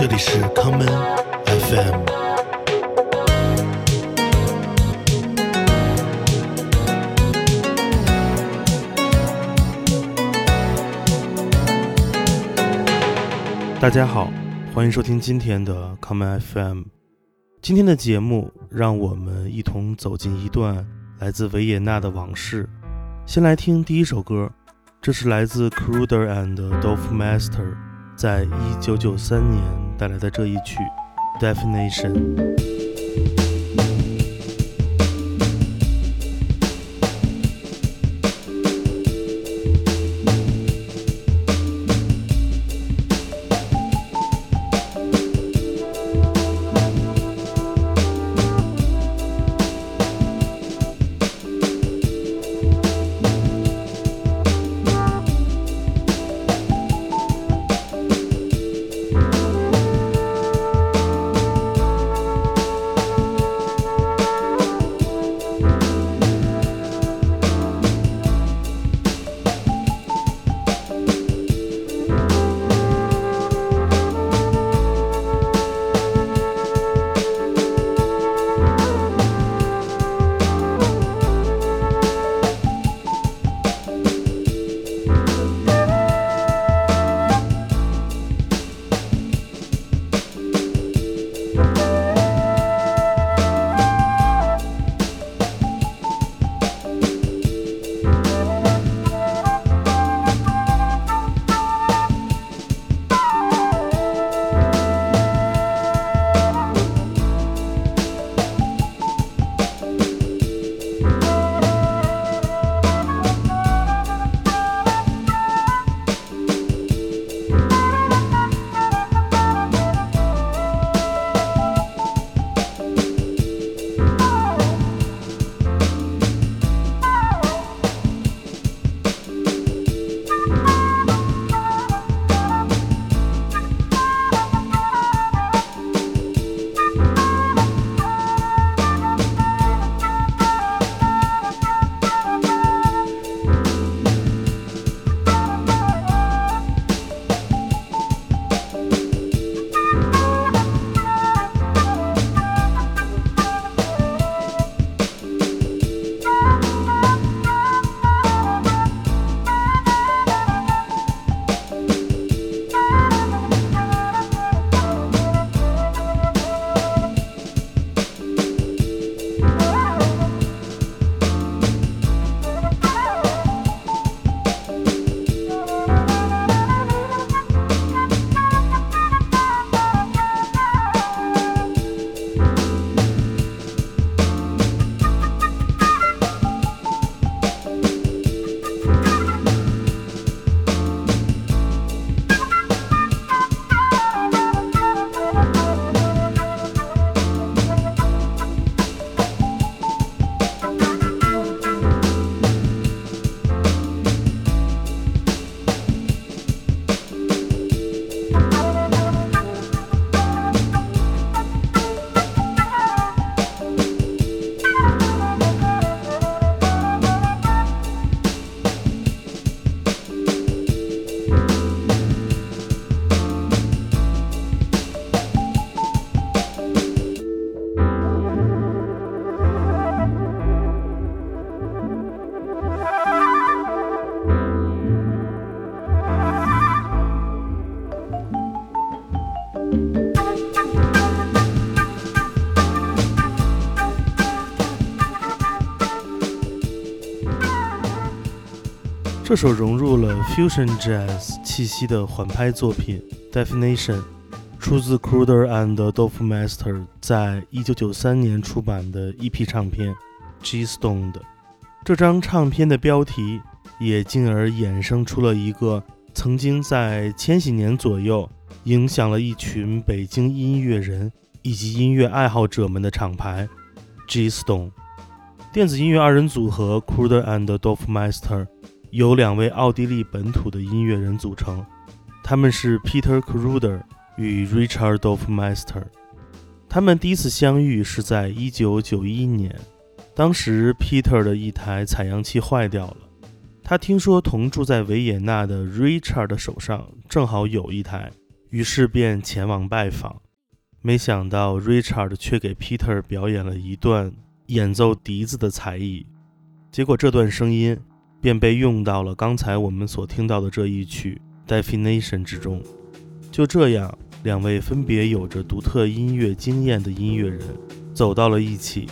这里是康门 FM。大家好，欢迎收听今天的康门 FM。今天的节目，让我们一同走进一段来自维也纳的往事。先来听第一首歌，这是来自 Kruder and Dorfmeister 在一九九三年带来的这一曲《Definition》。这首融入了 fusion jazz 气息的缓拍作品《Definition》，出自 Cruder and d o f m a s t e r 在一九九三年出版的 EP 唱片《G Stone》。这张唱片的标题也进而衍生出了一个曾经在千禧年左右影响了一群北京音乐人以及音乐爱好者们的厂牌 G Stone。电子音乐二人组合 Cruder and d o f m a s t e r。由两位奥地利本土的音乐人组成，他们是 Peter Kruder 与 Richard Dorfmeister。他们第一次相遇是在1991年，当时 Peter 的一台采样器坏掉了，他听说同住在维也纳的 Richard 的手上正好有一台，于是便前往拜访。没想到 Richard 却给 Peter 表演了一段演奏笛子的才艺，结果这段声音便被用到了刚才我们所听到的这一曲《Definition》之中。就这样，两位分别有着独特音乐经验的音乐人走到了一起。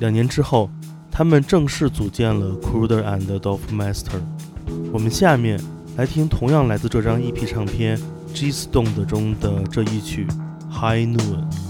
两年之后，他们正式组建了 Cruder and Dorfmeister。我们下面来听同样来自这张 EP 唱片《G Stone》中的这一曲。High Noon。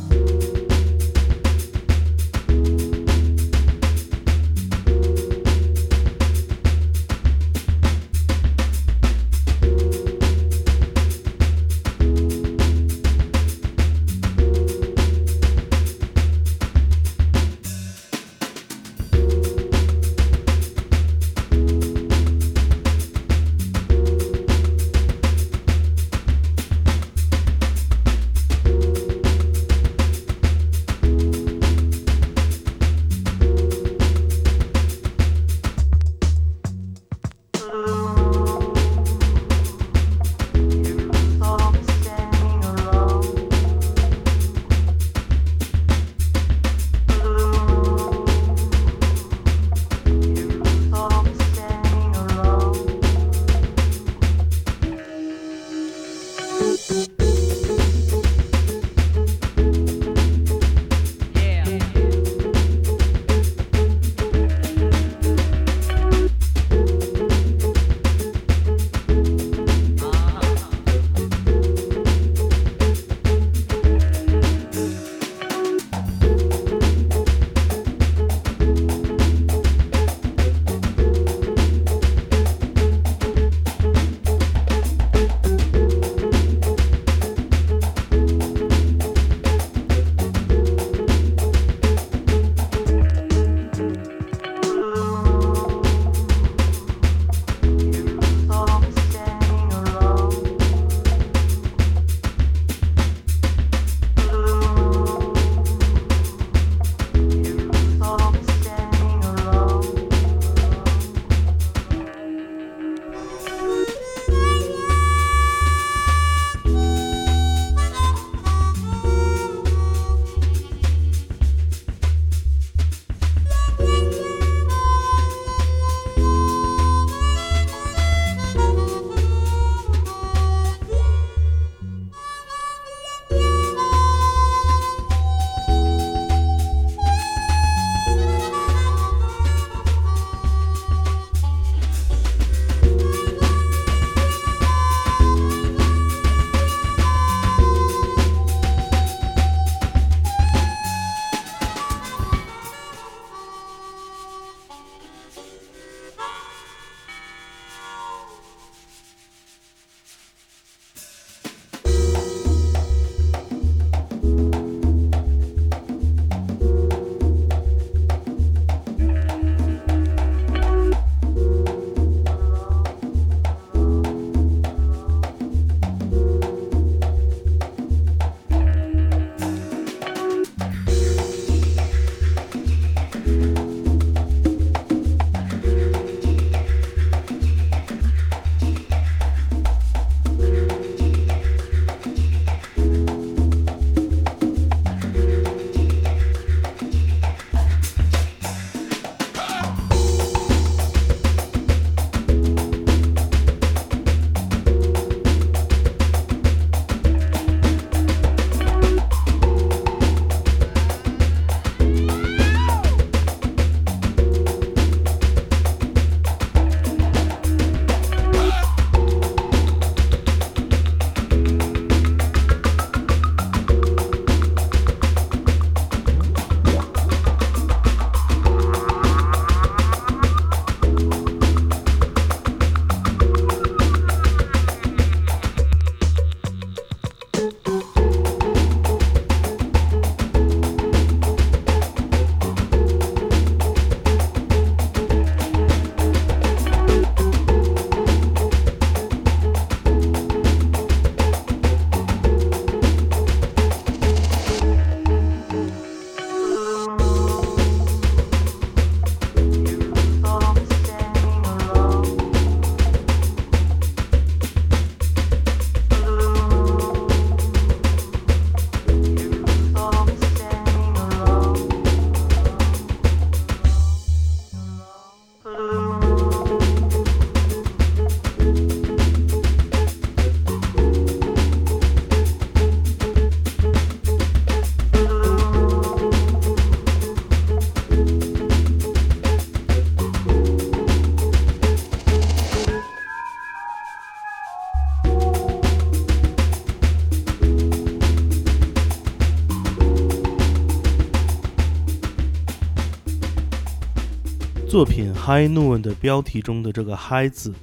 High Noon》的标题中的这个 “High” 字，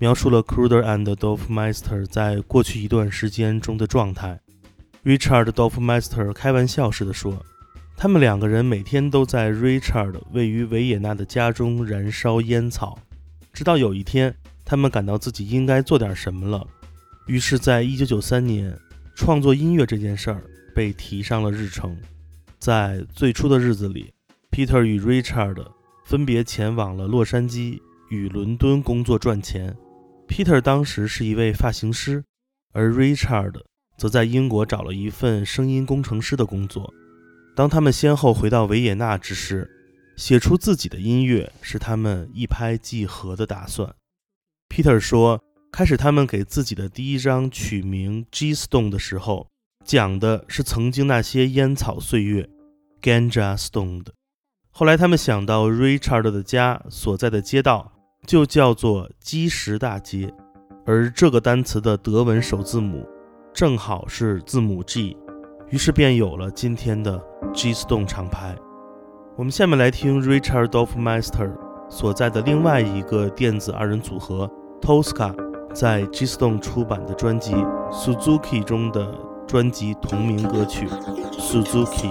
描述了 Kruder and Dorfmeister 在过去一段时间中的状态。Richard Dorfmeister 开玩笑似的说：“他们两个人每天都在 Richard 位于维也纳的家中燃烧烟草，直到有一天，他们感到自己应该做点什么了。于是，在1993年，创作音乐这件事儿被提上了日程。在最初的日子里，Peter 与 Richard 分别前往了洛杉矶与伦敦工作赚钱。Peter 当时是一位发型师，而 Richard。则在英国找了一份声音工程师的工作。当他们先后回到维也纳之时，写出自己的音乐是他们一拍即合的打算。Peter 说，开始他们给自己的第一张取名《G Stone》的时候，讲的是曾经那些烟草岁月 （Ganja Stone） 的。后来他们想到 Richard 的家所在的街道就叫做基石大街，而这个单词的德文首字母。正好是字母 G，于是便有了今天的 G Stone 厂牌。我们下面来听 Richard Dorfmeister 所在的另外一个电子二人组合 Tosca 在 G Stone 出版的专辑 Suzuki 中的专辑同名歌曲 Suzuki。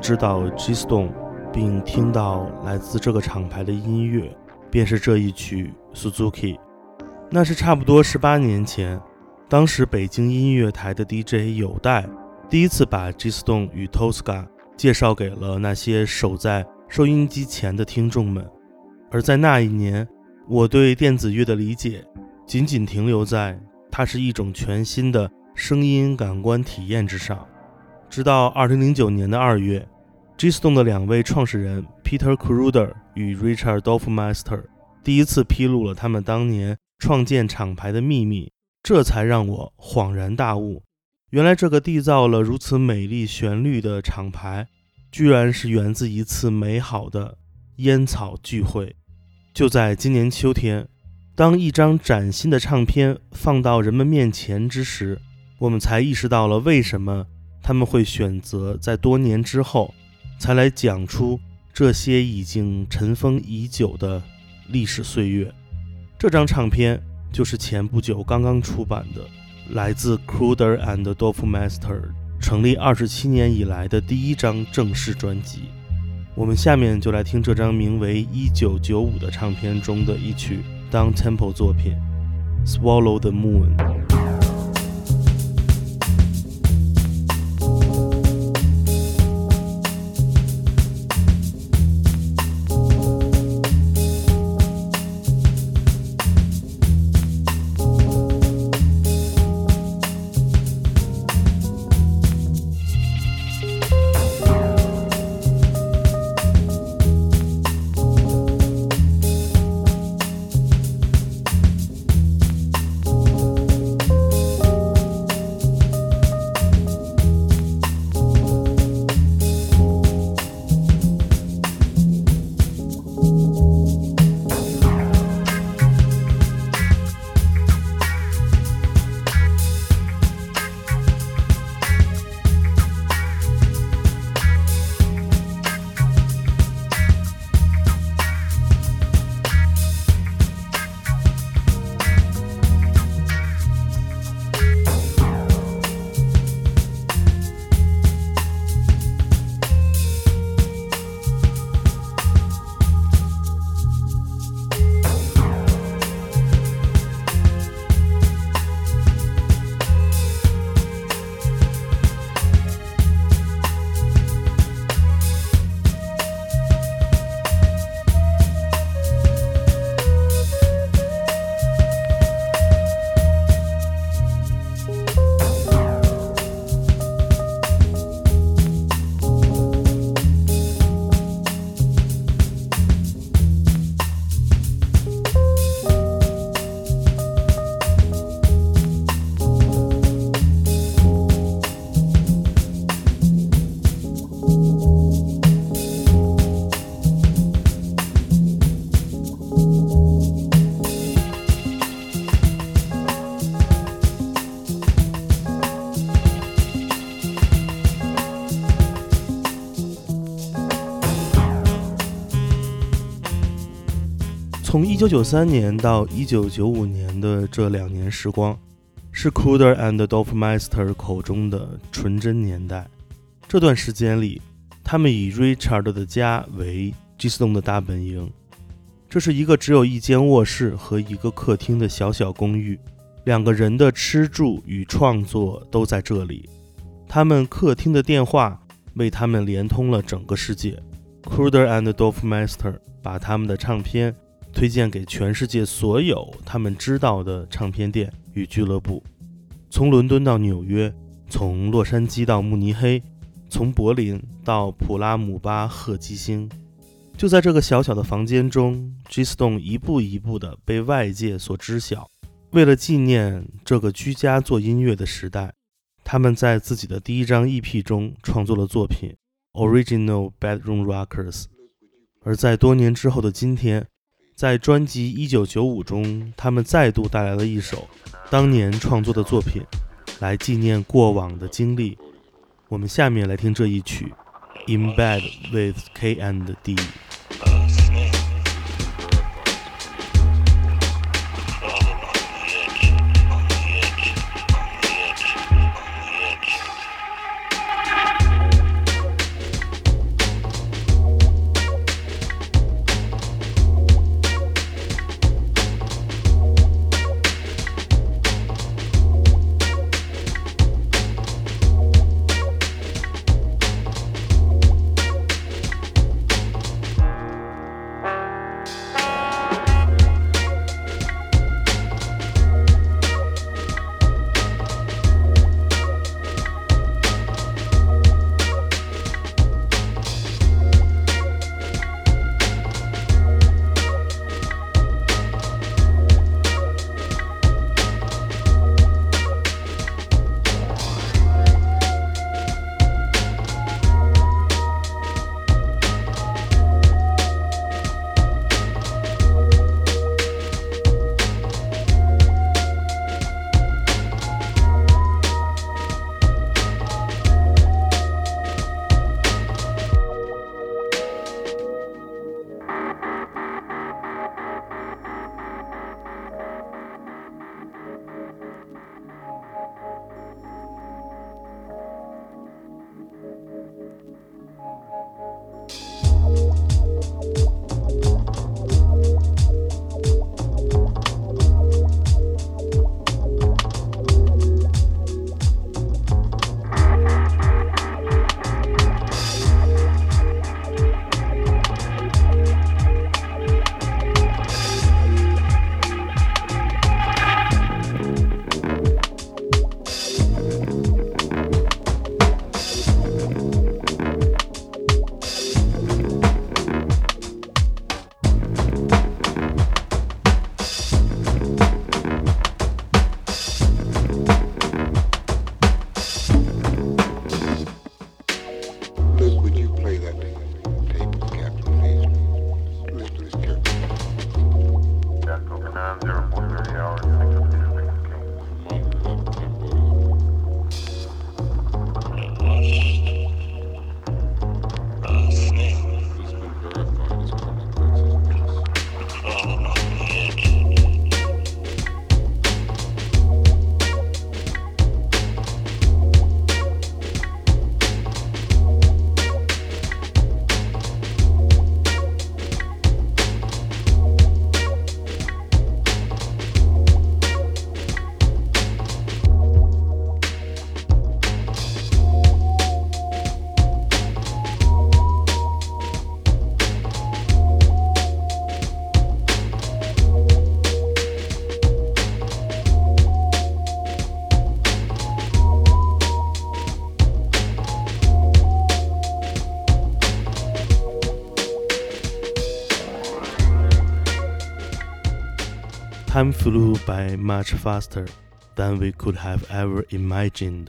知道 G Stone，并听到来自这个厂牌的音乐，便是这一曲 Suzuki。那是差不多十八年前，当时北京音乐台的 DJ 有代第一次把 G Stone 与 Tosca 介绍给了那些守在收音机前的听众们。而在那一年，我对电子乐的理解仅仅停留在它是一种全新的声音感官体验之上。直到2009年的二月，G Stone 的两位创始人 Peter Kruder 与 Richard Dorfmeister 第一次披露了他们当年创建厂牌的秘密，这才让我恍然大悟：原来这个缔造了如此美丽旋律的厂牌，居然是源自一次美好的烟草聚会。就在今年秋天，当一张崭新的唱片放到人们面前之时，我们才意识到了为什么。他们会选择在多年之后才来讲出这些已经尘封已久的历史岁月。这张唱片就是前不久刚刚出版的，来自 Cruder and Dorfmaster 成立二十七年以来的第一张正式专辑。我们下面就来听这张名为《一九九五》的唱片中的一曲 Down Tempo 作品《Swallow the Moon》。从1993年到1995年的这两年时光，是 Kruder and Dorfmeister 口中的纯真年代。这段时间里，他们以 Richard 的家为 g s t o n 的大本营。这是一个只有一间卧室和一个客厅的小小公寓，两个人的吃住与创作都在这里。他们客厅的电话为他们连通了整个世界。Kruder and Dorfmeister 把他们的唱片。推荐给全世界所有他们知道的唱片店与俱乐部，从伦敦到纽约，从洛杉矶到慕尼黑，从柏林到普拉姆巴赫基星。就在这个小小的房间中，G Stone 一步一步地被外界所知晓。为了纪念这个居家做音乐的时代，他们在自己的第一张 EP 中创作了作品《Original Bedroom Rockers》，而在多年之后的今天。在专辑《一九九五》中，他们再度带来了一首当年创作的作品，来纪念过往的经历。我们下面来听这一曲《In Bed with K and D》。Time flew by much faster than we could have ever imagined。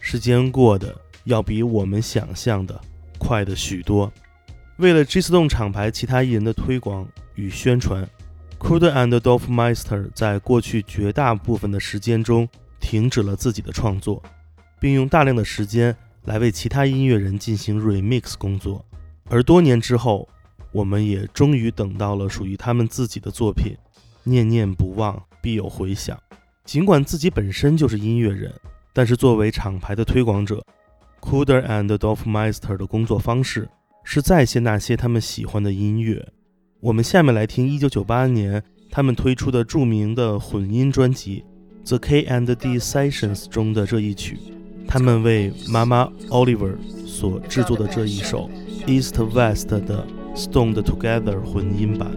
时间过得要比我们想象的快的许多。为了 G 四动厂牌其他艺人的推广与宣传 c r u d e and Dolfmeister 在过去绝大部分的时间中停止了自己的创作，并用大量的时间来为其他音乐人进行 remix 工作。而多年之后，我们也终于等到了属于他们自己的作品。念念不忘，必有回响。尽管自己本身就是音乐人，但是作为厂牌的推广者 c u d e r and Dolfmeister 的工作方式。是再现那些他们喜欢的音乐。我们下面来听1998年他们推出的著名的混音专辑《The K and D Sessions》中的这一曲，他们为妈妈 Oliver 所制作的这一首 East West 的 Stoned Together 混音版。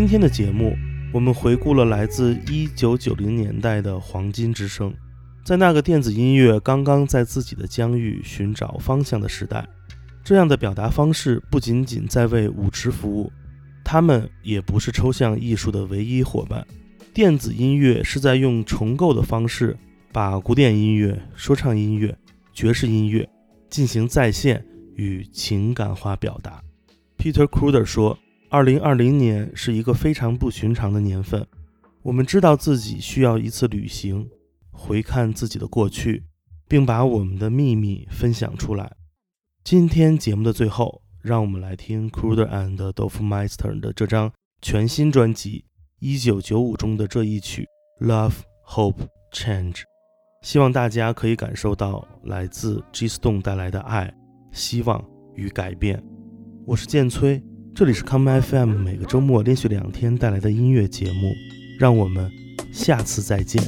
今天的节目，我们回顾了来自1990年代的黄金之声。在那个电子音乐刚刚在自己的疆域寻找方向的时代，这样的表达方式不仅仅在为舞池服务，他们也不是抽象艺术的唯一伙伴。电子音乐是在用重构的方式，把古典音乐、说唱音乐、爵士音乐进行再现与情感化表达。Peter Kruder 说：“二零二零年是一个非常不寻常的年份。我们知道自己需要一次旅行，回看自己的过去，并把我们的秘密分享出来。”今天节目的最后，让我们来听 Cruder and d o f m e i s t e r 的这张全新专辑《一九九五》中的这一曲《Love, Hope, Change》。希望大家可以感受到来自 G Stone 带来的爱、希望与改变。我是剑崔，这里是康麦 FM，每个周末连续两天带来的音乐节目。让我们下次再见。